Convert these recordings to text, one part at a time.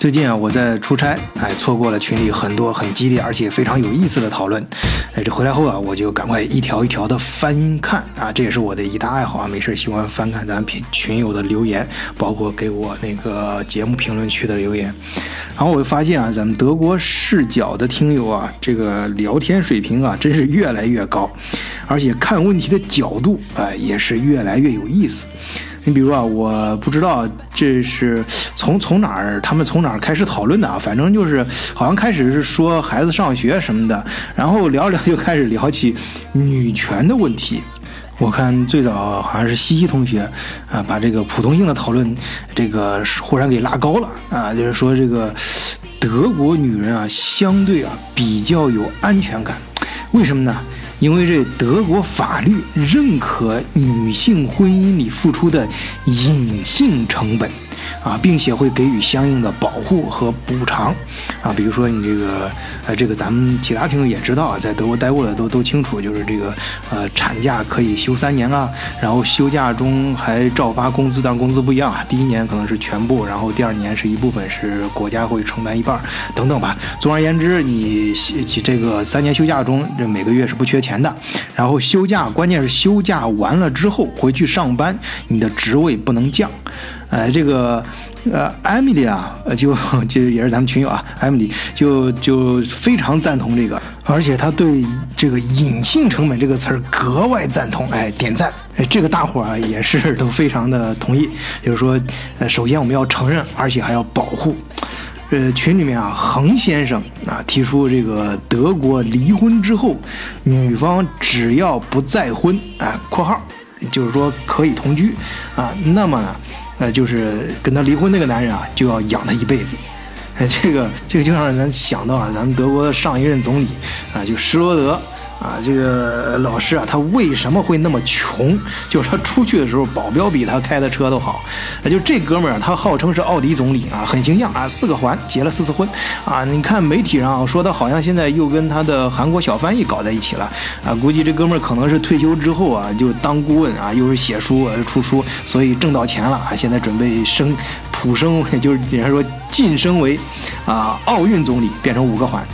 最近啊，我在出差，哎，错过了群里很多很激烈而且非常有意思的讨论，哎，这回来后啊，我就赶快一条一条的翻看啊，这也是我的一大爱好啊，没事喜欢翻看咱群群友的留言，包括给我那个节目评论区的留言，然后我就发现啊，咱们德国视角的听友啊，这个聊天水平啊，真是越来越高，而且看问题的角度，哎，也是越来越有意思。你比如啊，我不知道这是从从哪儿，他们从哪儿开始讨论的啊？反正就是好像开始是说孩子上学什么的，然后聊着聊就开始聊起女权的问题。我看最早好像是西西同学啊，把这个普通性的讨论这个忽然给拉高了啊，就是说这个德国女人啊，相对啊比较有安全感，为什么呢？因为这德国法律认可女性婚姻里付出的隐性成本。啊，并且会给予相应的保护和补偿，啊，比如说你这个，呃，这个咱们其他听众也知道啊，在德国待过的都都清楚，就是这个，呃，产假可以休三年啊，然后休假中还照发工资，但工资不一样啊，第一年可能是全部，然后第二年是一部分是国家会承担一半，等等吧。总而言之，你这个三年休假中，这每个月是不缺钱的，然后休假，关键是休假完了之后回去上班，你的职位不能降。哎，这个，呃，艾米丽啊，就 就也是咱们群友啊，艾米丽就就非常赞同这个，而且他对这个隐性成本这个词儿格外赞同，哎，点赞，哎，这个大伙儿也是 都非常的同意，就是说，呃，首先我们要承认，而且还要保护。呃，群里面啊，恒先生啊提出这个德国离婚之后，女方只要不再婚，哎，括号，就是说可以同居啊，那么呢？呃，就是跟他离婚那个男人啊，就要养他一辈子。哎，这个这个就让人想到啊，咱们德国的上一任总理啊，就施罗德。啊，这个老师啊，他为什么会那么穷？就是他出去的时候，保镖比他开的车都好。那就这哥们儿，他号称是奥迪总理啊，很形象啊，四个环，结了四次婚啊。你看媒体上说他好像现在又跟他的韩国小翻译搞在一起了啊。估计这哥们儿可能是退休之后啊，就当顾问啊，又是写书出书，所以挣到钱了啊，现在准备升普升，就是人家说晋升为啊奥运总理，变成五个环。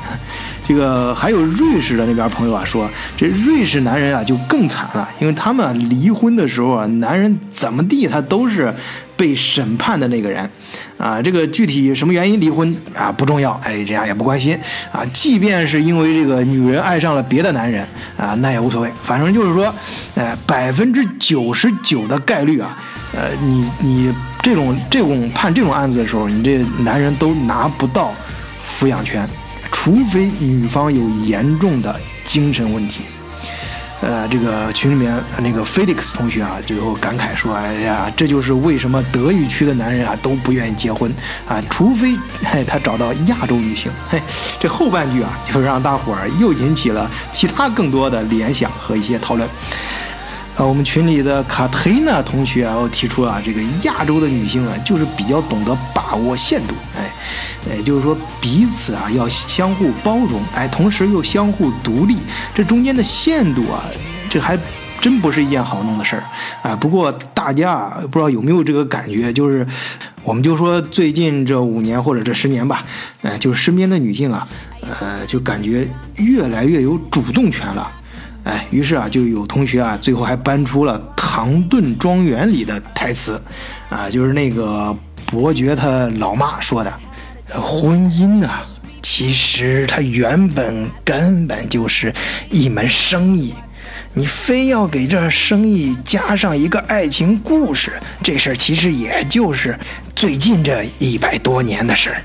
这个还有瑞士的那边朋友啊说，这瑞士男人啊就更惨了，因为他们离婚的时候啊，男人怎么地他都是被审判的那个人，啊，这个具体什么原因离婚啊不重要，哎，人家也不关心啊，即便是因为这个女人爱上了别的男人啊，那也无所谓，反正就是说，呃，百分之九十九的概率啊，呃，你你这种这种判这种案子的时候，你这男人都拿不到抚养权。除非女方有严重的精神问题，呃，这个群里面那个 Felix 同学啊，最后感慨说：“哎呀，这就是为什么德语区的男人啊都不愿意结婚啊，除非嘿他找到亚洲女性。”嘿，这后半句啊，就让大伙儿又引起了其他更多的联想和一些讨论。啊，我们群里的卡特琳娜同学啊，我提出啊，这个亚洲的女性啊，就是比较懂得把握限度，哎，也就是说彼此啊要相互包容，哎，同时又相互独立，这中间的限度啊，这还真不是一件好弄的事儿啊。不过大家啊不知道有没有这个感觉，就是我们就说最近这五年或者这十年吧，哎，就是身边的女性啊，呃，就感觉越来越有主动权了。哎，于是啊，就有同学啊，最后还搬出了《唐顿庄园》里的台词，啊，就是那个伯爵他老妈说的：“婚姻啊，其实它原本根本就是一门生意，你非要给这生意加上一个爱情故事，这事儿其实也就是最近这一百多年的事儿。”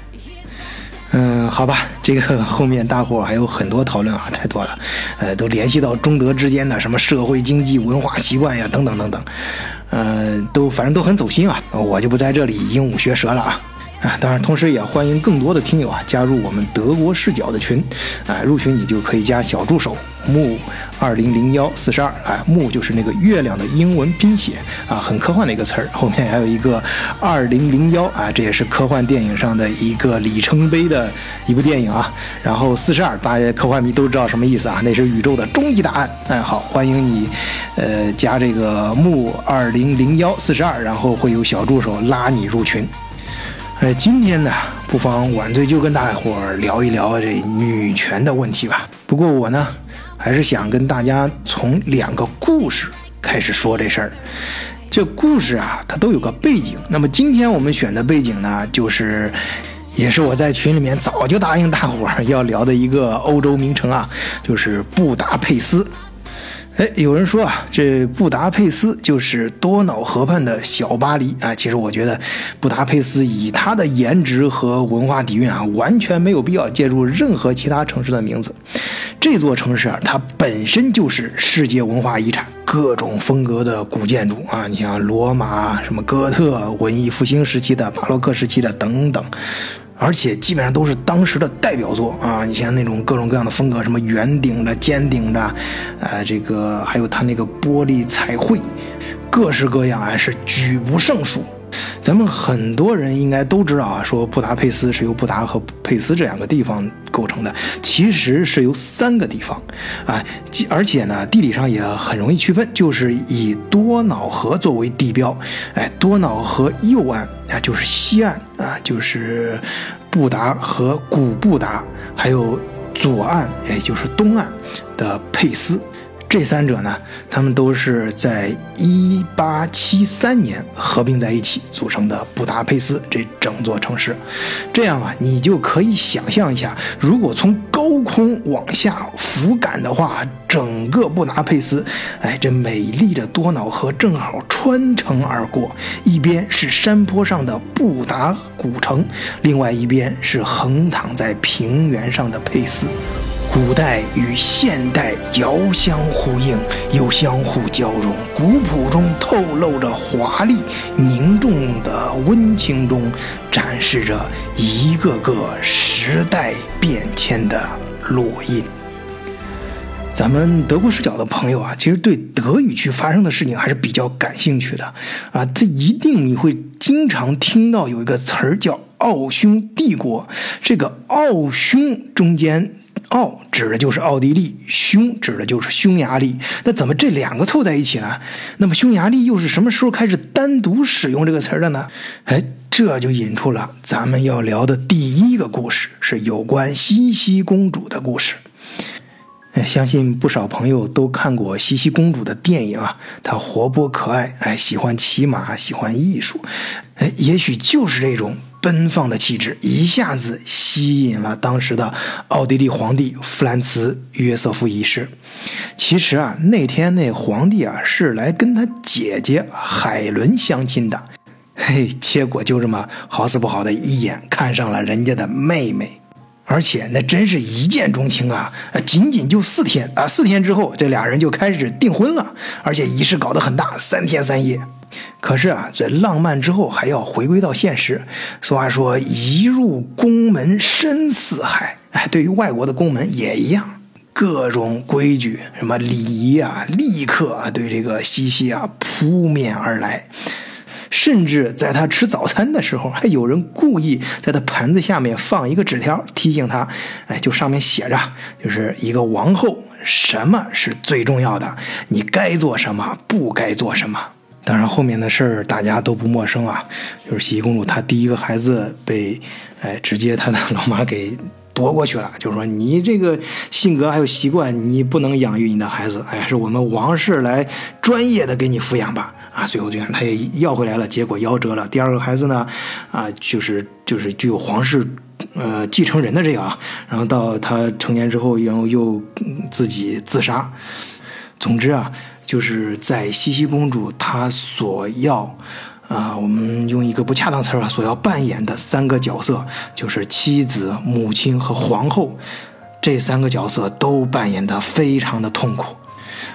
嗯，好吧，这个后面大伙还有很多讨论啊，太多了，呃，都联系到中德之间的什么社会、经济、文化习惯呀，等等等等，呃，都反正都很走心啊，我就不在这里鹦鹉学舌了啊。啊，当然，同时也欢迎更多的听友啊加入我们德国视角的群，啊，入群你就可以加小助手木二零零幺四十二，啊，木就是那个月亮的英文拼写啊，很科幻的一个词儿，后面还有一个二零零幺啊，这也是科幻电影上的一个里程碑的一部电影啊，然后四十二，大家科幻迷都知道什么意思啊，那是宇宙的终极答案，哎，好，欢迎你，呃，加这个木二零零幺四十二，然后会有小助手拉你入群。哎，今天呢，不妨晚醉就跟大伙儿聊一聊这女权的问题吧。不过我呢，还是想跟大家从两个故事开始说这事儿。这故事啊，它都有个背景。那么今天我们选的背景呢，就是，也是我在群里面早就答应大伙儿要聊的一个欧洲名城啊，就是布达佩斯。哎，有人说啊，这布达佩斯就是多瑙河畔的小巴黎啊。其实我觉得，布达佩斯以它的颜值和文化底蕴啊，完全没有必要借助任何其他城市的名字。这座城市啊，它本身就是世界文化遗产，各种风格的古建筑啊，你像罗马、什么哥特、文艺复兴时期的、巴洛克时期的等等。而且基本上都是当时的代表作啊！你像那种各种各样的风格，什么圆顶的、尖顶的，呃，这个还有它那个玻璃彩绘，各式各样啊，是举不胜数。咱们很多人应该都知道啊，说布达佩斯是由布达和佩斯这两个地方构成的，其实是由三个地方，啊，而且呢，地理上也很容易区分，就是以多瑙河作为地标，哎，多瑙河右岸啊就是西岸啊，就是布达和古布达，还有左岸，也就是东岸的佩斯。这三者呢，他们都是在一八七三年合并在一起组成的布达佩斯这整座城市。这样啊，你就可以想象一下，如果从高空往下俯瞰的话，整个布达佩斯，哎，这美丽的多瑙河正好穿城而过，一边是山坡上的布达古城，另外一边是横躺在平原上的佩斯。古代与现代遥相呼应，又相互交融，古朴中透露着华丽，凝重的温情中展示着一个个时代变迁的烙印。咱们德国视角的朋友啊，其实对德语区发生的事情还是比较感兴趣的啊，这一定你会经常听到有一个词儿叫“奥匈帝国”，这个“奥匈”中间。奥指的就是奥地利，匈指的就是匈牙利。那怎么这两个凑在一起呢？那么匈牙利又是什么时候开始单独使用这个词的呢？哎，这就引出了咱们要聊的第一个故事，是有关茜茜公主的故事。哎，相信不少朋友都看过茜茜公主的电影啊，她活泼可爱，哎，喜欢骑马，喜欢艺术，哎，也许就是这种。奔放的气质一下子吸引了当时的奥地利皇帝弗兰茨约瑟夫一世。其实啊，那天那皇帝啊是来跟他姐姐海伦相亲的，嘿，结果就这么好死不好的一眼看上了人家的妹妹，而且那真是一见钟情啊！仅仅就四天啊，四天之后这俩人就开始订婚了，而且仪式搞得很大，三天三夜。可是啊，这浪漫之后还要回归到现实。俗话说：“一入宫门深似海。”哎，对于外国的宫门也一样，各种规矩、什么礼仪啊，立刻啊对这个西西啊扑面而来。甚至在他吃早餐的时候，还有人故意在他盘子下面放一个纸条，提醒他：“哎，就上面写着，就是一个王后，什么是最重要的？你该做什么，不该做什么。”当然，后面的事儿大家都不陌生啊，就是洗衣公主她第一个孩子被，哎，直接她的老妈给夺过去了，就是说你这个性格还有习惯，你不能养育你的孩子，哎，是我们王室来专业的给你抚养吧，啊，最后就看他也要回来了，结果夭折了。第二个孩子呢，啊，就是就是具有皇室呃继承人的这个啊，然后到他成年之后，然后又自己自杀。总之啊。就是在茜茜公主她所要，啊，我们用一个不恰当词儿吧，所要扮演的三个角色，就是妻子、母亲和皇后，这三个角色都扮演的非常的痛苦，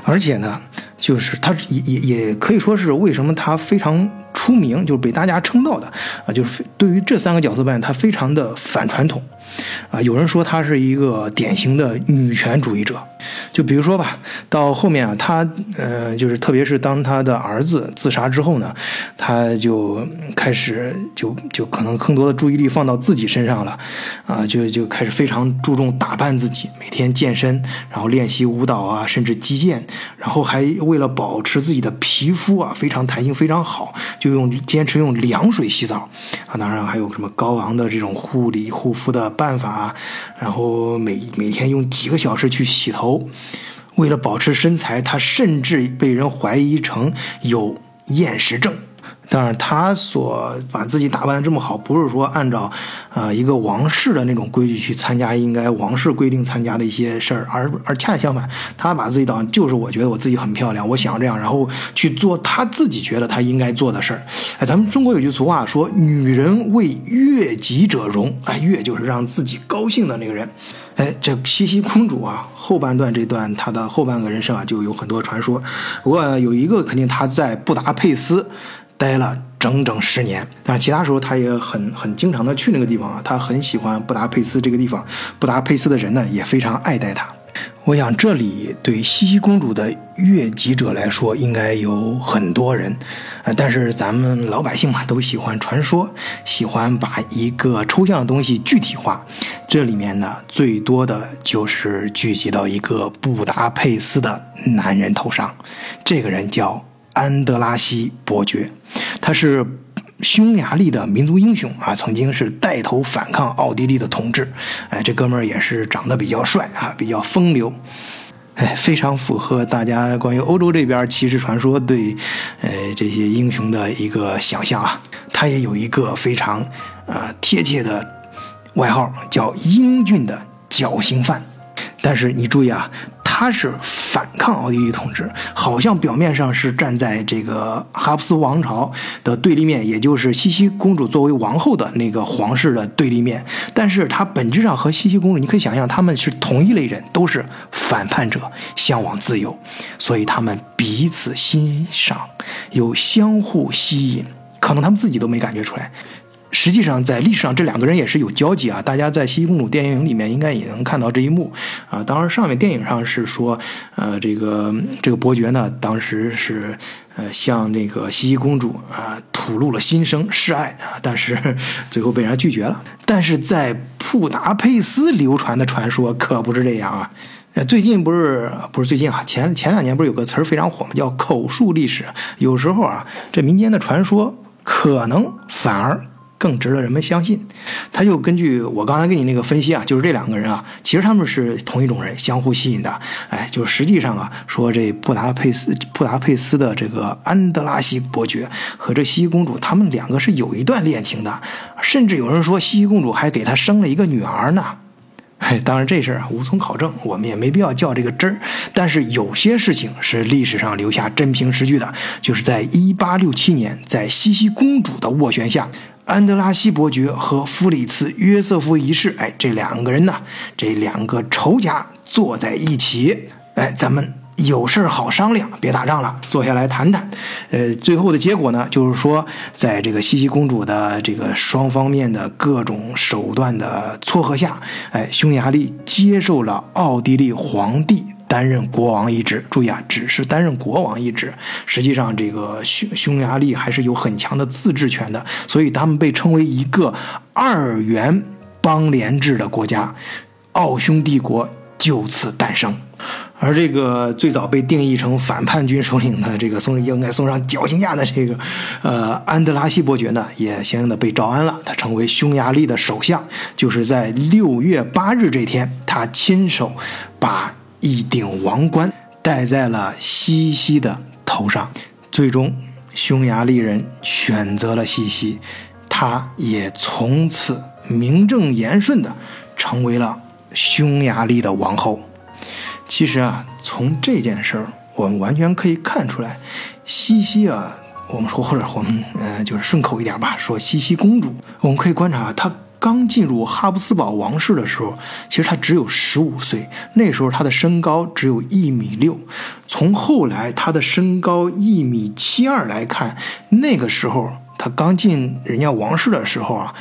而且呢，就是她也也也可以说是为什么她非常出名，就是被大家称道的啊，就是对于这三个角色扮演，她非常的反传统。啊，有人说她是一个典型的女权主义者，就比如说吧，到后面啊，她呃，就是特别是当她的儿子自杀之后呢，她就开始就就可能更多的注意力放到自己身上了，啊，就就开始非常注重打扮自己，每天健身，然后练习舞蹈啊，甚至击剑，然后还为了保持自己的皮肤啊非常弹性非常好，就用坚持用凉水洗澡啊。当然还有什么高昂的这种护理护肤的办法，然后每每天用几个小时去洗头。为了保持身材，他甚至被人怀疑成有厌食症。当然，他所把自己打扮的这么好，不是说按照，呃，一个王室的那种规矩去参加应该王室规定参加的一些事儿，而而恰恰相反，他把自己当就是我觉得我自己很漂亮，我想这样，然后去做他自己觉得他应该做的事儿。哎，咱们中国有句俗话说：“女人为悦己者容。”哎，悦就是让自己高兴的那个人。哎，这西西公主啊，后半段这段她的后半个人生啊，就有很多传说。不过有一个肯定她在布达佩斯。待了整整十年，但是其他时候他也很很经常的去那个地方啊，他很喜欢布达佩斯这个地方，布达佩斯的人呢也非常爱戴他。我想这里对西西公主的悦己者来说应该有很多人，呃，但是咱们老百姓嘛都喜欢传说，喜欢把一个抽象的东西具体化，这里面呢最多的就是聚集到一个布达佩斯的男人头上，这个人叫。安德拉西伯爵，他是匈牙利的民族英雄啊，曾经是带头反抗奥地利的统治。哎，这哥们儿也是长得比较帅啊，比较风流，哎，非常符合大家关于欧洲这边骑士传说对，呃，这些英雄的一个想象啊。他也有一个非常呃贴切的外号，叫英俊的绞刑犯。但是你注意啊。他是反抗奥地利统治，好像表面上是站在这个哈布斯王朝的对立面，也就是西西公主作为王后的那个皇室的对立面。但是他本质上和西西公主，你可以想象，他们是同一类人，都是反叛者，向往自由，所以他们彼此欣赏，有相互吸引，可能他们自己都没感觉出来。实际上，在历史上，这两个人也是有交集啊。大家在《西西公主》电影里面应该也能看到这一幕啊。当然，上面电影上是说，呃，这个这个伯爵呢，当时是呃向那个西西公主啊吐露了心声示爱啊，但是 最后被人家拒绝了。但是在布达佩斯流传的传说可不是这样啊。呃，最近不是不是最近啊，前前两年不是有个词儿非常火吗？叫口述历史。有时候啊，这民间的传说可能反而。更值得人们相信，他就根据我刚才给你那个分析啊，就是这两个人啊，其实他们是同一种人，相互吸引的。哎，就实际上啊，说这布达佩斯布达佩斯的这个安德拉西伯爵和这西西公主，他们两个是有一段恋情的，甚至有人说西西公主还给他生了一个女儿呢。哎，当然这事儿啊无从考证，我们也没必要较这个真儿。但是有些事情是历史上留下真凭实据的，就是在一八六七年，在西西公主的斡旋下。安德拉西伯爵和弗里茨约瑟夫一世，哎，这两个人呢，这两个仇家坐在一起，哎，咱们有事儿好商量，别打仗了，坐下来谈谈。呃，最后的结果呢，就是说，在这个西西公主的这个双方面的各种手段的撮合下，哎，匈牙利接受了奥地利皇帝。担任国王一职，注意啊，只是担任国王一职。实际上，这个匈匈牙利还是有很强的自治权的，所以他们被称为一个二元邦联制的国家，奥匈帝国就此诞生。而这个最早被定义成反叛军首领的这个送应该送上绞刑架的这个，呃，安德拉西伯爵呢，也相应的被招安了，他成为匈牙利的首相。就是在六月八日这天，他亲手把。一顶王冠戴在了西西的头上，最终匈牙利人选择了西西，他也从此名正言顺的成为了匈牙利的王后。其实啊，从这件事儿，我们完全可以看出来，西西啊，我们说或者我们呃，就是顺口一点吧，说西西公主，我们可以观察她。刚进入哈布斯堡王室的时候，其实他只有十五岁，那时候他的身高只有一米六。从后来他的身高一米七二来看，那个时候他刚进人家王室的时候啊，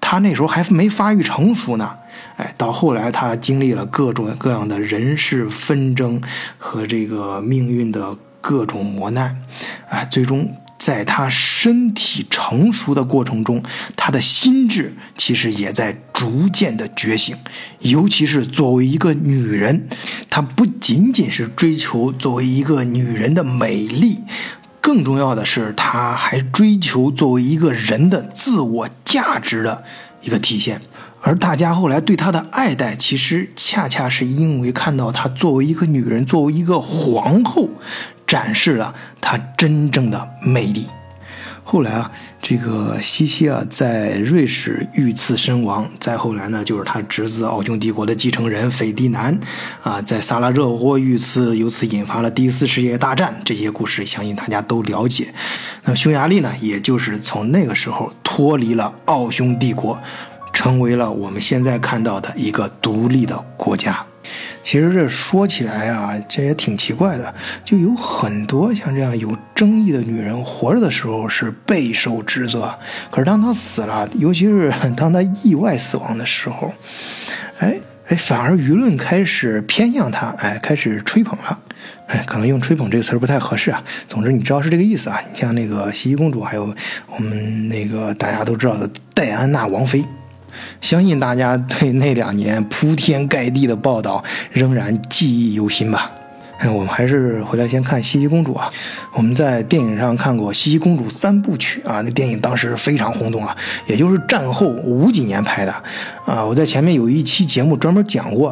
他那时候还没发育成熟呢。哎，到后来他经历了各种各样的人事纷争和这个命运的各种磨难，哎，最终。在他身体成熟的过程中，他的心智其实也在逐渐的觉醒。尤其是作为一个女人，她不仅仅是追求作为一个女人的美丽，更重要的是，她还追求作为一个人的自我价值的一个体现。而大家后来对她的爱戴，其实恰恰是因为看到她作为一个女人，作为一个皇后。展示了他真正的魅力。后来啊，这个西西啊在瑞士遇刺身亡。再后来呢，就是他侄子奥匈帝国的继承人斐迪南啊，在萨拉热窝遇刺，由此引发了第一次世界大战。这些故事相信大家都了解。那匈牙利呢，也就是从那个时候脱离了奥匈帝国，成为了我们现在看到的一个独立的国家。其实这说起来啊，这也挺奇怪的，就有很多像这样有争议的女人，活着的时候是备受指责，可是当她死了，尤其是 当她意外死亡的时候，哎哎，反而舆论开始偏向她，哎，开始吹捧了，哎，可能用吹捧这个词儿不太合适啊。总之你知道是这个意思啊。你像那个茜茜公主，还有我们那个大家都知道的戴安娜王妃。相信大家对那两年铺天盖地的报道仍然记忆犹新吧？哎，我们还是回来先看《茜茜公主》啊。我们在电影上看过《茜茜公主三部曲》啊，那电影当时非常轰动啊，也就是战后五几年拍的啊。我在前面有一期节目专门讲过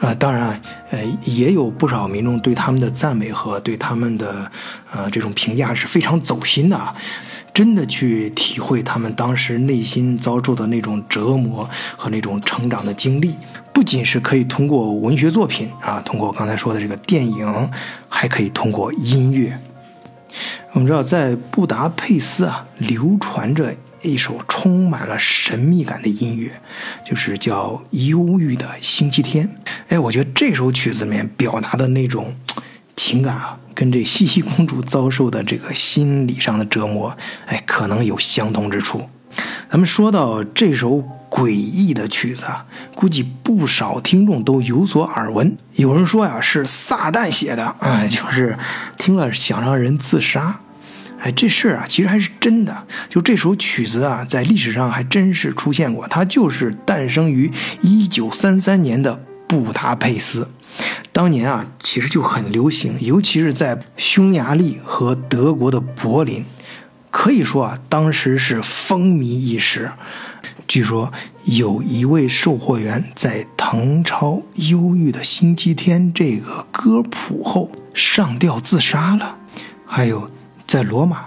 啊。当然，呃，也有不少民众对他们的赞美和对他们的呃这种评价是非常走心的。啊真的去体会他们当时内心遭受的那种折磨和那种成长的经历，不仅是可以通过文学作品啊，通过刚才说的这个电影，还可以通过音乐。我们知道，在布达佩斯啊，流传着一首充满了神秘感的音乐，就是叫《忧郁的星期天》。哎，我觉得这首曲子里面表达的那种情感啊。跟这茜茜公主遭受的这个心理上的折磨，哎，可能有相同之处。咱们说到这首诡异的曲子啊，估计不少听众都有所耳闻。有人说呀，是撒旦写的，哎，就是听了想让人自杀。哎，这事儿啊，其实还是真的。就这首曲子啊，在历史上还真是出现过，它就是诞生于一九三三年的布达佩斯。当年啊，其实就很流行，尤其是在匈牙利和德国的柏林，可以说啊，当时是风靡一时。据说有一位售货员在誊抄《忧郁的星期天》这个歌谱后上吊自杀了，还有在罗马。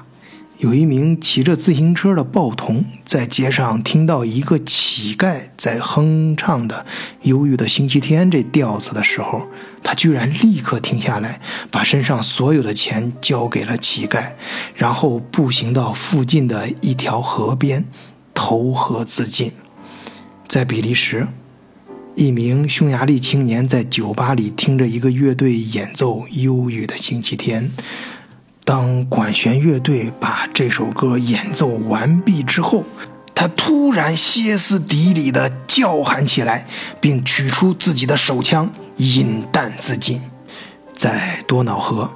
有一名骑着自行车的报童在街上听到一个乞丐在哼唱的《忧郁的星期天》这调子的时候，他居然立刻停下来，把身上所有的钱交给了乞丐，然后步行到附近的一条河边，投河自尽。在比利时，一名匈牙利青年在酒吧里听着一个乐队演奏《忧郁的星期天》。当管弦乐队把这首歌演奏完毕之后，他突然歇斯底里地叫喊起来，并取出自己的手枪引弹自尽。在多瑙河，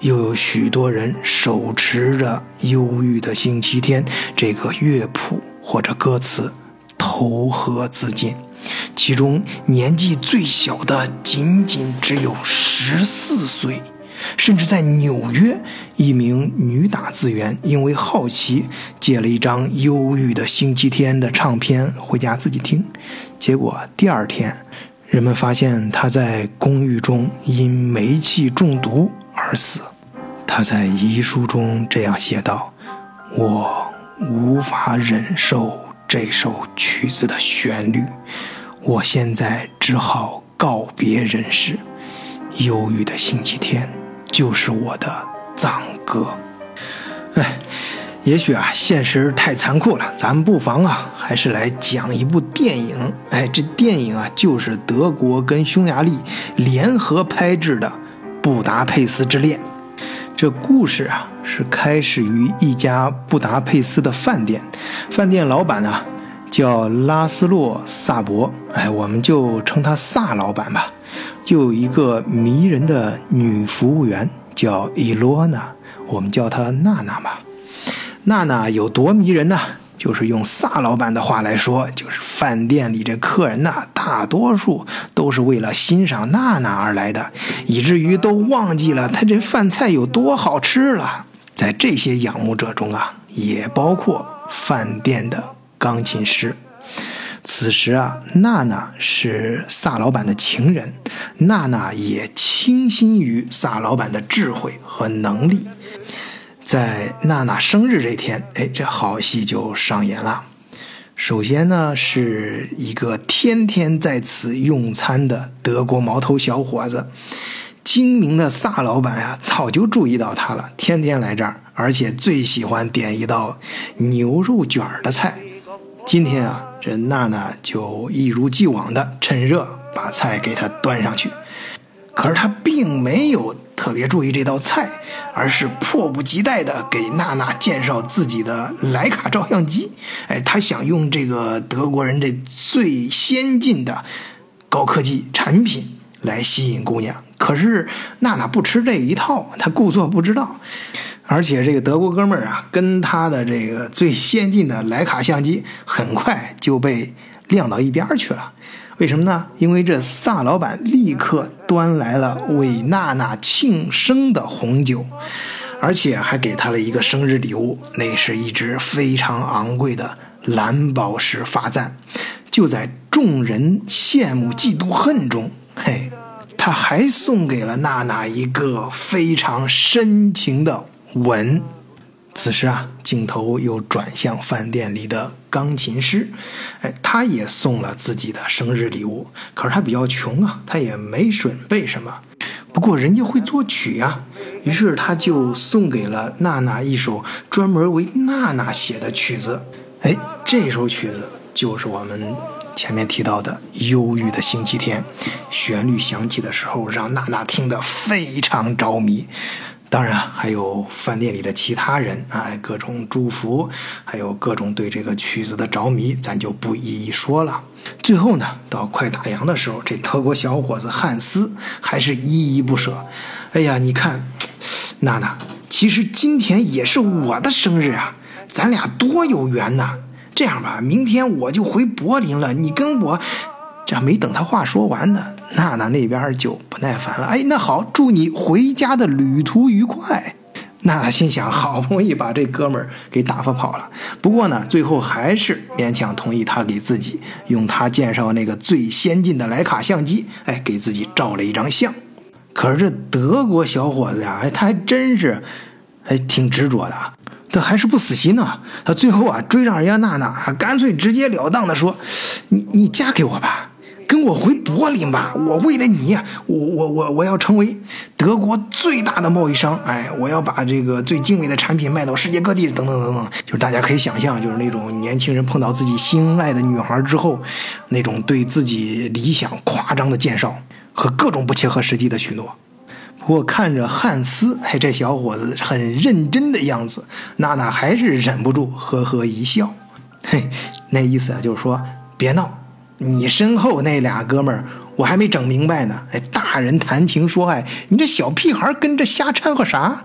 又有许多人手持着《忧郁的星期天》这个乐谱或者歌词投河自尽，其中年纪最小的仅仅只有十四岁。甚至在纽约，一名女打字员因为好奇借了一张《忧郁的星期天》的唱片回家自己听，结果第二天，人们发现她在公寓中因煤气中毒而死。她在遗书中这样写道：“我无法忍受这首曲子的旋律，我现在只好告别人世。忧郁的星期天。”就是我的藏歌。哎，也许啊，现实太残酷了，咱们不妨啊，还是来讲一部电影。哎，这电影啊，就是德国跟匈牙利联合拍制的《布达佩斯之恋》。这故事啊，是开始于一家布达佩斯的饭店，饭店老板呢叫拉斯洛·萨博，哎，我们就称他萨老板吧。就有一个迷人的女服务员，叫伊罗娜，我们叫她娜娜吧。娜娜有多迷人呢？就是用萨老板的话来说，就是饭店里这客人呐，大多数都是为了欣赏娜娜而来的，以至于都忘记了他这饭菜有多好吃了。在这些仰慕者中啊，也包括饭店的钢琴师。此时啊，娜娜是萨老板的情人，娜娜也倾心于萨老板的智慧和能力。在娜娜生日这天，哎，这好戏就上演了。首先呢，是一个天天在此用餐的德国毛头小伙子，精明的萨老板呀，早就注意到他了，天天来这儿，而且最喜欢点一道牛肉卷的菜。今天啊，这娜娜就一如既往的趁热把菜给他端上去，可是他并没有。特别注意这道菜，而是迫不及待的给娜娜介绍自己的徕卡照相机。哎，他想用这个德国人这最先进的高科技产品来吸引姑娘。可是娜娜不吃这一套，她故作不知道。而且这个德国哥们儿啊，跟他的这个最先进的徕卡相机很快就被晾到一边去了。为什么呢？因为这萨老板立刻端来了为娜娜庆生的红酒，而且还给她了一个生日礼物，那是一只非常昂贵的蓝宝石发簪。就在众人羡慕、嫉妒、恨中，嘿，他还送给了娜娜一个非常深情的 吻。此时啊，镜头又转向饭店里的钢琴师，哎，他也送了自己的生日礼物。可是他比较穷啊，他也没准备什么。不过人家会作曲呀，于是他就送给了娜娜一首专门为娜娜写的曲子。哎，这首曲子就是我们前面提到的《忧郁的星期天》。旋律响起的时候，让娜娜听得非常着迷。当然还有饭店里的其他人啊，各种祝福，还有各种对这个曲子的着迷，咱就不一一说了。最后呢，到快打烊的时候，这德国小伙子汉斯还是依依不舍。哎呀，你看，娜娜，其实今天也是我的生日啊，咱俩多有缘呐！这样吧，明天我就回柏林了，你跟我……这还没等他话说完呢。娜娜那边就不耐烦了，哎，那好，祝你回家的旅途愉快。娜娜心想，好不容易把这哥们儿给打发跑了，不过呢，最后还是勉强同意他给自己用他介绍那个最先进的徕卡相机，哎，给自己照了一张相。可是这德国小伙子呀，哎，他还真是，还挺执着的，他还是不死心呢。他最后啊，追上人家娜娜，干脆直截了当的说：“你你嫁给我吧。”跟我回柏林吧！我为了你，我我我我要成为德国最大的贸易商。哎，我要把这个最精美的产品卖到世界各地，等等等等。就是大家可以想象，就是那种年轻人碰到自己心爱的女孩之后，那种对自己理想夸张的介绍和各种不切合实际的许诺。不过看着汉斯，哎，这小伙子很认真的样子，娜娜还是忍不住呵呵一笑。嘿，那意思啊，就是说别闹。你身后那俩哥们儿，我还没整明白呢。哎，大人谈情说爱，你这小屁孩跟着瞎掺和啥？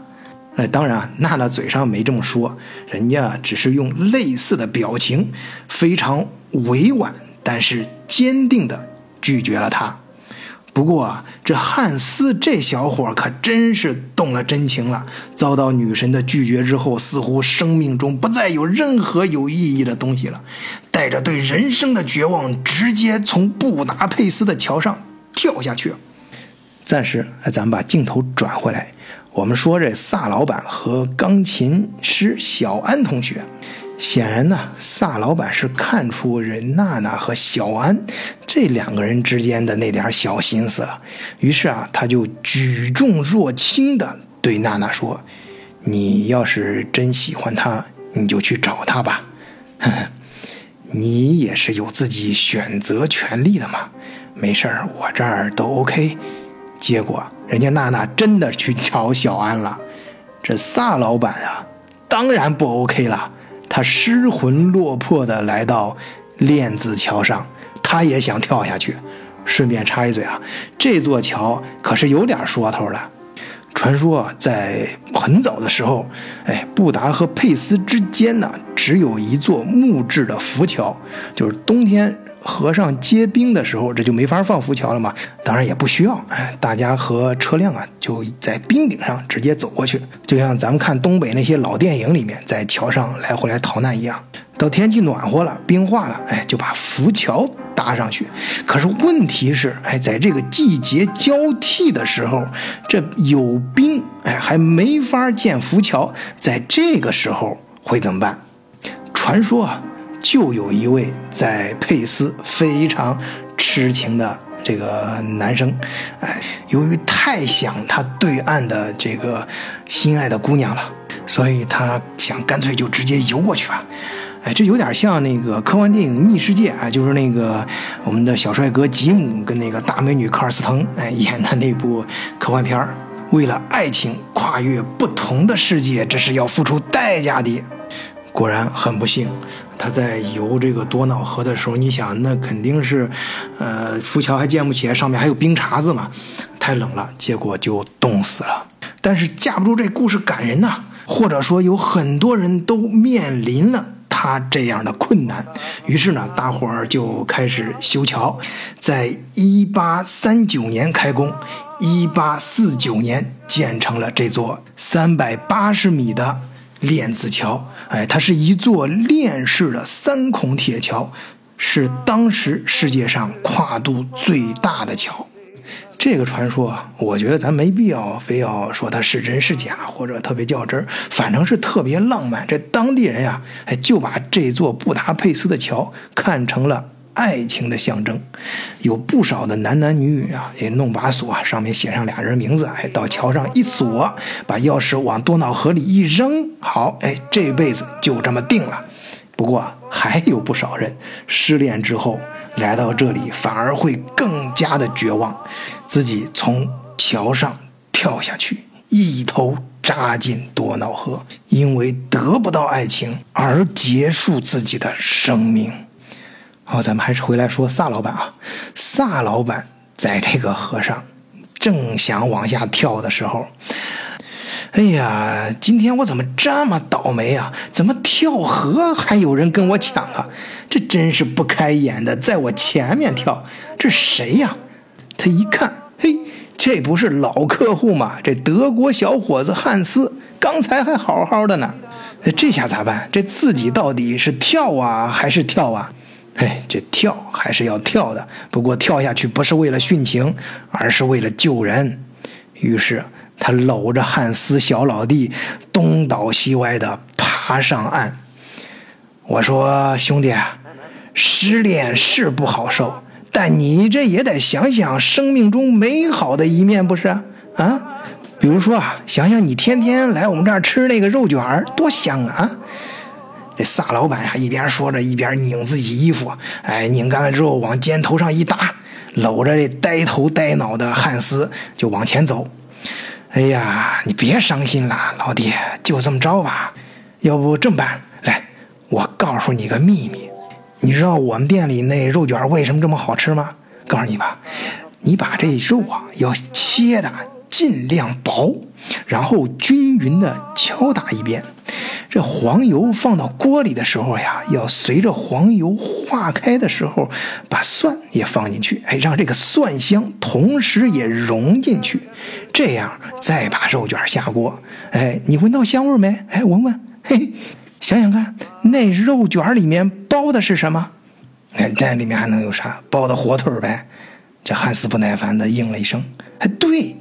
哎，当然，娜娜嘴上没这么说，人家只是用类似的表情，非常委婉，但是坚定的拒绝了他。不过，这汉斯这小伙可真是动了真情了。遭到女神的拒绝之后，似乎生命中不再有任何有意义的东西了，带着对人生的绝望，直接从布达佩斯的桥上跳下去。暂时，咱们把镜头转回来，我们说这萨老板和钢琴师小安同学。显然呢，萨老板是看出任娜娜和小安这两个人之间的那点小心思了，于是啊，他就举重若轻的对娜娜说：“你要是真喜欢他，你就去找他吧，你也是有自己选择权利的嘛，没事儿，我这儿都 OK。”结果人家娜娜真的去找小安了，这萨老板啊，当然不 OK 了。他失魂落魄地来到链子桥上，他也想跳下去。顺便插一嘴啊，这座桥可是有点说头的。传说啊，在很早的时候，哎，布达和佩斯之间呢，只有一座木质的浮桥，就是冬天河上结冰的时候，这就没法放浮桥了嘛。当然也不需要，哎，大家和车辆啊就在冰顶上直接走过去，就像咱们看东北那些老电影里面在桥上来回来逃难一样。到天气暖和了，冰化了，哎，就把浮桥搭上去。可是问题是，哎，在这个季节交替的时候，这有冰，哎，还没法建浮桥。在这个时候会怎么办？传说啊，就有一位在佩斯非常痴情的这个男生，哎，由于太想他对岸的这个心爱的姑娘了，所以他想干脆就直接游过去吧。哎，这有点像那个科幻电影《逆世界》啊，就是那个我们的小帅哥吉姆跟那个大美女科尔斯滕哎演的那部科幻片儿。为了爱情跨越不同的世界，这是要付出代价的。果然很不幸，他在游这个多瑙河的时候，你想那肯定是，呃，浮桥还建不起来，上面还有冰碴子嘛，太冷了，结果就冻死了。但是架不住这故事感人呐，或者说有很多人都面临了。他这样的困难，于是呢，大伙儿就开始修桥，在一八三九年开工，一八四九年建成了这座三百八十米的链子桥。哎，它是一座链式的三孔铁桥，是当时世界上跨度最大的桥。这个传说，我觉得咱没必要非要说它是真是假，或者特别较真儿，反正是特别浪漫。这当地人呀，哎，就把这座布达佩斯的桥看成了爱情的象征。有不少的男男女女啊，也弄把锁，上面写上俩人名字，哎，到桥上一锁，把钥匙往多瑙河里一扔，好，哎，这辈子就这么定了。不过还有不少人失恋之后。来到这里反而会更加的绝望，自己从桥上跳下去，一头扎进多瑙河，因为得不到爱情而结束自己的生命。好，咱们还是回来说萨老板啊，萨老板在这个河上正想往下跳的时候。哎呀，今天我怎么这么倒霉啊？怎么跳河还有人跟我抢啊？这真是不开眼的，在我前面跳，这谁呀？他一看，嘿，这不是老客户吗？这德国小伙子汉斯，刚才还好好的呢，这下咋办？这自己到底是跳啊还是跳啊？嘿，这跳还是要跳的，不过跳下去不是为了殉情，而是为了救人。于是。他搂着汉斯小老弟，东倒西歪的爬上岸。我说：“兄弟，失恋是不好受，但你这也得想想生命中美好的一面，不是？啊，比如说啊，想想你天天来我们这儿吃那个肉卷儿，多香啊！”这萨老板呀，一边说着，一边拧自己衣服。哎，拧干了之后，往肩头上一搭，搂着这呆头呆脑的汉斯就往前走。哎呀，你别伤心了，老弟，就这么着吧。要不这么办，来，我告诉你个秘密。你知道我们店里那肉卷为什么这么好吃吗？告诉你吧，你把这肉啊要切的尽量薄，然后均匀的敲打一遍。这黄油放到锅里的时候呀，要随着黄油化开的时候，把蒜也放进去，哎，让这个蒜香同时也融进去，这样再把肉卷下锅，哎，你闻到香味没？哎，闻闻，嘿，想想看，那肉卷里面包的是什么？哎，这里面还能有啥？包的火腿呗。这汉斯不耐烦的应了一声，哎，对，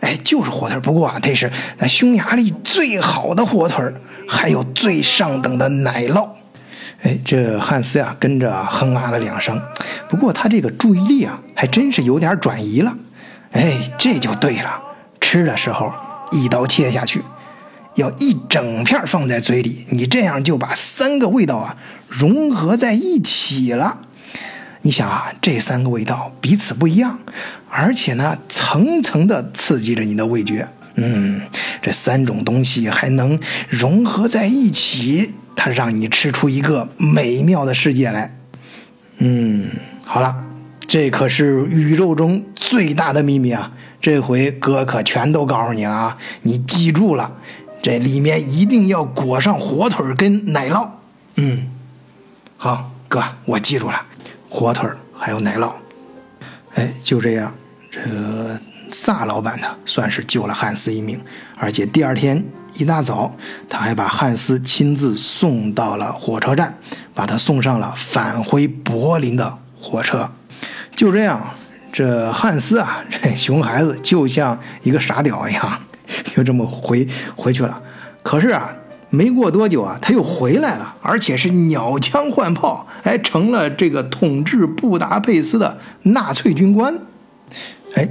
哎，就是火腿，不过啊，这是那匈牙利最好的火腿。还有最上等的奶酪，哎，这汉斯呀跟着哼啊了两声，不过他这个注意力啊还真是有点转移了，哎，这就对了，吃的时候一刀切下去，要一整片放在嘴里，你这样就把三个味道啊融合在一起了。你想啊，这三个味道彼此不一样，而且呢层层的刺激着你的味觉。嗯，这三种东西还能融合在一起，它让你吃出一个美妙的世界来。嗯，好了，这可是宇宙中最大的秘密啊，这回哥可全都告诉你了啊！你记住了，这里面一定要裹上火腿跟奶酪。嗯，好，哥，我记住了，火腿还有奶酪。哎，就这样，这萨老板呢，算是救了汉斯一命，而且第二天一大早，他还把汉斯亲自送到了火车站，把他送上了返回柏林的火车。就这样。这汉斯啊，这熊孩子就像一个傻屌一样，就这么回回去了。可是啊，没过多久啊，他又回来了，而且是鸟枪换炮，哎，成了这个统治布达佩斯的纳粹军官。哎，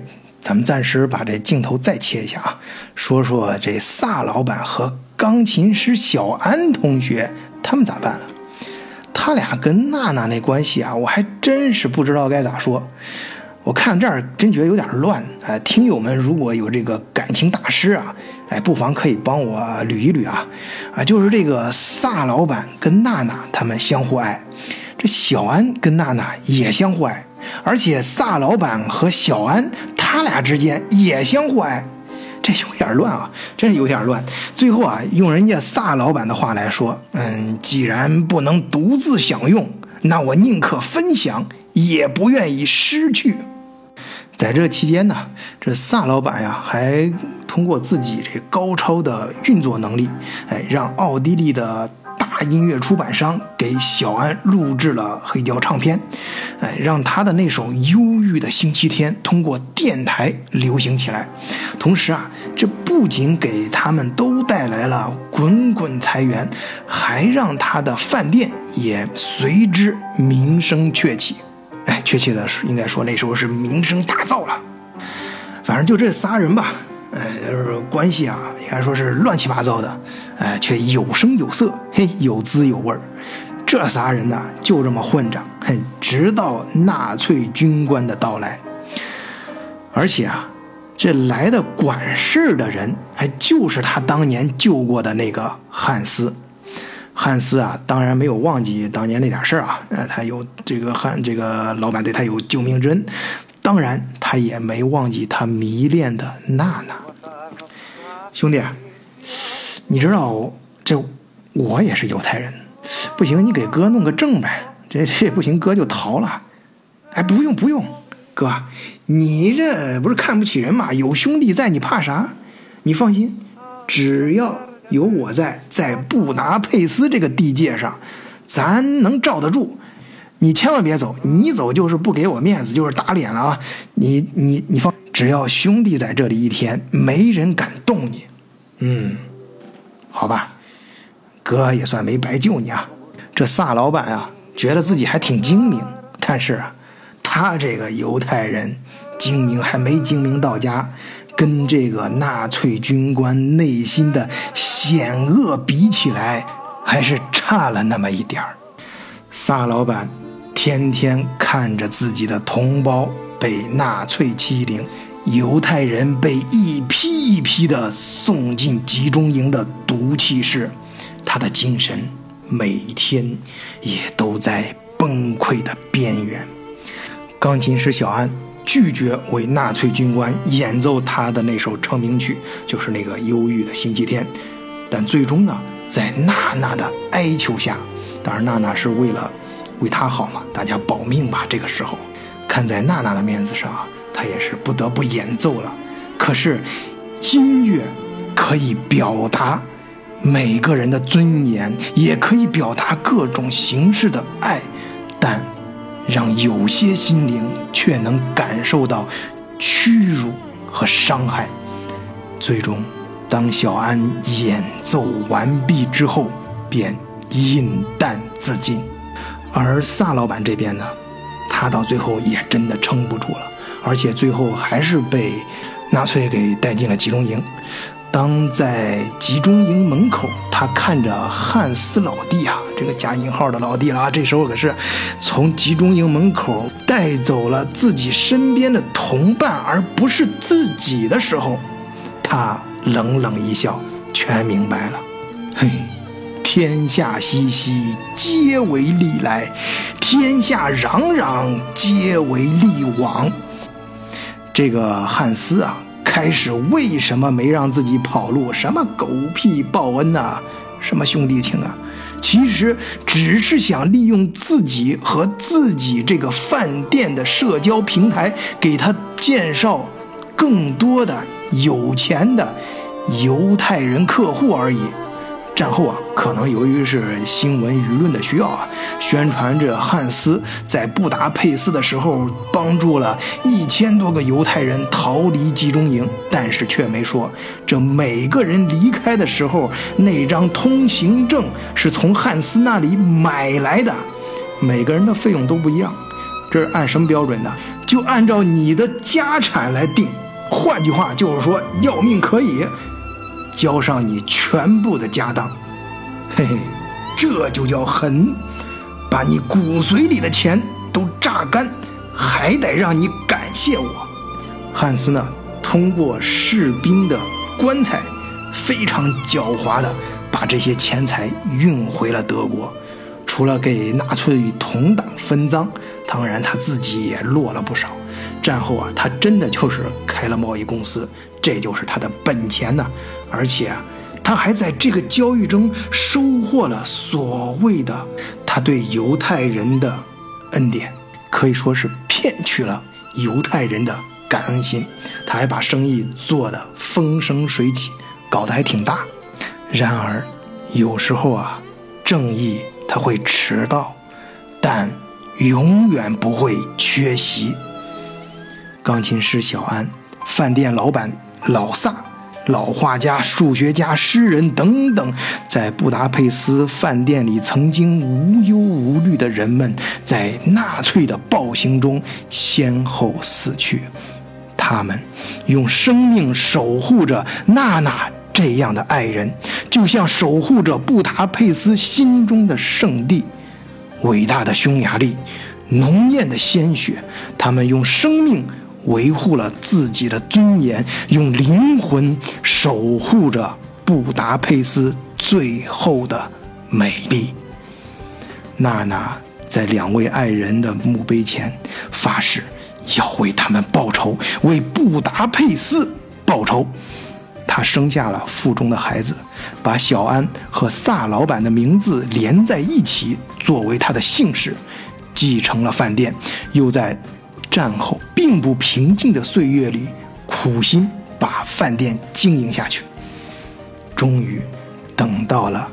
咱们暂时把这镜头再切一下啊，说说这萨老板和钢琴师小安同学他们咋办了？他俩跟娜娜那关系啊，我还真是不知道该咋说。我看这儿真觉得有点乱，哎，听友们如果有这个感情大师啊，哎，不妨可以帮我捋一捋啊，啊，就是这个萨老板跟娜娜他们相互爱，这小安跟娜娜也相互爱，而且萨老板和小安他俩之间也相互爱，这有点乱啊，真是有点乱。最后啊，用人家萨老板的话来说，嗯，既然不能独自享用，那我宁可分享，也不愿意失去。在这期间呢，这萨老板呀，还通过自己这高超的运作能力，哎，让奥地利的大音乐出版商给小安录制了黑胶唱片，哎，让他的那首忧郁的星期天通过电台流行起来。同时啊，这不仅给他们都带来了滚滚财源，还让他的饭店也随之名声鹊起。哎，确切的是，应该说那时候是名声大噪了。反正就这仨人吧，就是关系啊，应该说是乱七八糟的，哎，却有声有色，嘿，有滋有味儿。这仨人呢，就这么混着，嘿，直到纳粹军官的到来。而且啊，这来的管事的人，还就是他当年救过的那个汉斯。汉斯啊，当然没有忘记当年那点事儿啊，呃，他有这个汉这个老板对他有救命之恩，当然他也没忘记他迷恋的娜娜。兄弟，你知道这我也是犹太人，不行，你给哥弄个证呗，这这不行，哥就逃了。哎，不用不用，哥，你这不是看不起人吗？有兄弟在，你怕啥？你放心，只要。有我在，在布达佩斯这个地界上，咱能罩得住。你千万别走，你走就是不给我面子，就是打脸了啊！你你你放，只要兄弟在这里一天，没人敢动你。嗯，好吧，哥也算没白救你啊。这萨老板啊，觉得自己还挺精明，但是啊，他这个犹太人精明还没精明到家。跟这个纳粹军官内心的险恶比起来，还是差了那么一点儿。萨老板天天看着自己的同胞被纳粹欺凌，犹太人被一批一批的送进集中营的毒气室，他的精神每天也都在崩溃的边缘。钢琴师小安。拒绝为纳粹军官演奏他的那首成名曲，就是那个忧郁的星期天。但最终呢，在娜娜的哀求下，当然娜娜是为了为他好嘛，大家保命吧。这个时候，看在娜娜的面子上啊，他也是不得不演奏了。可是，音乐可以表达每个人的尊严，也可以表达各种形式的爱，但。让有些心灵却能感受到屈辱和伤害。最终，当小安演奏完毕之后，便饮弹自尽。而萨老板这边呢，他到最后也真的撑不住了，而且最后还是被纳粹给带进了集中营。当在集中营门口，他看着汉斯老弟啊，这个加引号的老弟了啊，这时候可是从集中营门口带走了自己身边的同伴，而不是自己的时候，他冷冷一笑，全明白了。嘿，天下熙熙，皆为利来；天下攘攘，皆为利往。这个汉斯啊，开始为什么没让自己跑路？什么狗屁报恩呐，什么兄弟情啊？其实只是想利用自己和自己这个饭店的社交平台，给他介绍更多的有钱的犹太人客户而已。战后啊，可能由于是新闻舆论的需要啊，宣传着汉斯在布达佩斯的时候帮助了一千多个犹太人逃离集中营，但是却没说这每个人离开的时候那张通行证是从汉斯那里买来的，每个人的费用都不一样，这是按什么标准呢？就按照你的家产来定，换句话就是说要命可以。交上你全部的家当，嘿嘿，这就叫狠，把你骨髓里的钱都榨干，还得让你感谢我。汉斯呢，通过士兵的棺材，非常狡猾的把这些钱财运回了德国，除了给纳粹同党分赃，当然他自己也落了不少。战后啊，他真的就是开了贸易公司，这就是他的本钱呢。而且啊，他还在这个交易中收获了所谓的他对犹太人的恩典，可以说是骗取了犹太人的感恩心。他还把生意做得风生水起，搞得还挺大。然而，有时候啊，正义他会迟到，但永远不会缺席。钢琴师小安，饭店老板老萨。老画家、数学家、诗人等等，在布达佩斯饭店里曾经无忧无虑的人们，在纳粹的暴行中先后死去。他们用生命守护着娜娜这样的爱人，就像守护着布达佩斯心中的圣地。伟大的匈牙利，浓艳的鲜血，他们用生命。维护了自己的尊严，用灵魂守护着布达佩斯最后的美丽。娜娜在两位爱人的墓碑前发誓，要为他们报仇，为布达佩斯报仇。她生下了腹中的孩子，把小安和萨老板的名字连在一起，作为她的姓氏，继承了饭店，又在。战后并不平静的岁月里，苦心把饭店经营下去。终于，等到了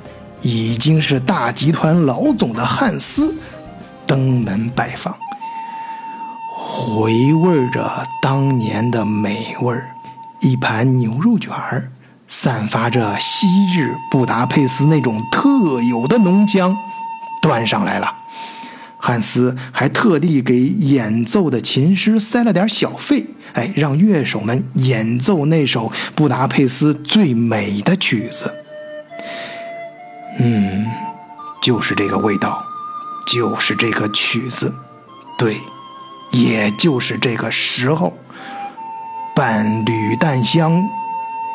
已经是大集团老总的汉斯登门拜访，回味着当年的美味儿，一盘牛肉卷儿，散发着昔日布达佩斯那种特有的浓香，端上来了。汉斯还特地给演奏的琴师塞了点小费，哎，让乐手们演奏那首布达佩斯最美的曲子。嗯，就是这个味道，就是这个曲子，对，也就是这个时候。伴侣淡香，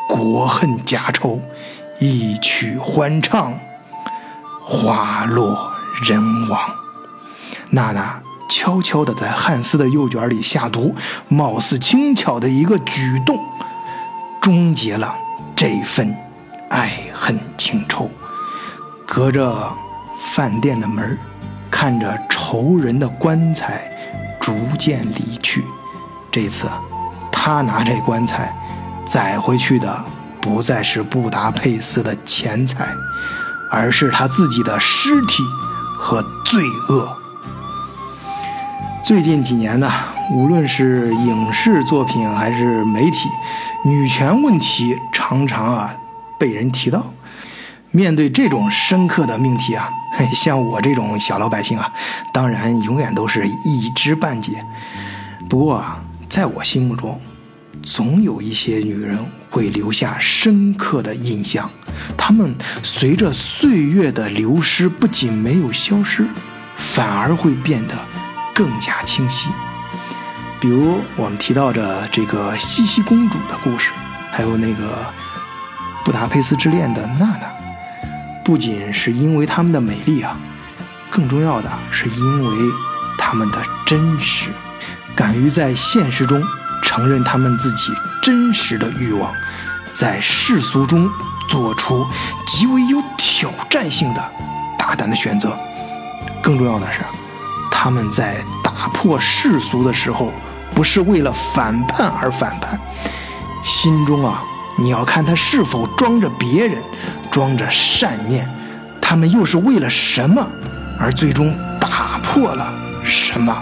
国恨家仇，一曲欢唱，花落人亡。娜娜悄悄地在汉斯的右卷里下毒，貌似轻巧的一个举动，终结了这份爱恨情仇。隔着饭店的门看着仇人的棺材逐渐离去。这次，他拿这棺材载回去的不再是布达佩斯的钱财，而是他自己的尸体和罪恶。最近几年呢，无论是影视作品还是媒体，女权问题常常啊被人提到。面对这种深刻的命题啊，像我这种小老百姓啊，当然永远都是一知半解。不过啊，在我心目中，总有一些女人会留下深刻的印象。她们随着岁月的流失，不仅没有消失，反而会变得。更加清晰，比如我们提到的这个茜茜公主的故事，还有那个布达佩斯之恋的娜娜，不仅是因为她们的美丽啊，更重要的是因为她们的真实，敢于在现实中承认他们自己真实的欲望，在世俗中做出极为有挑战性的大胆的选择。更重要的是，他们在打破世俗的时候，不是为了反叛而反叛，心中啊，你要看他是否装着别人，装着善念，他们又是为了什么，而最终打破了什么？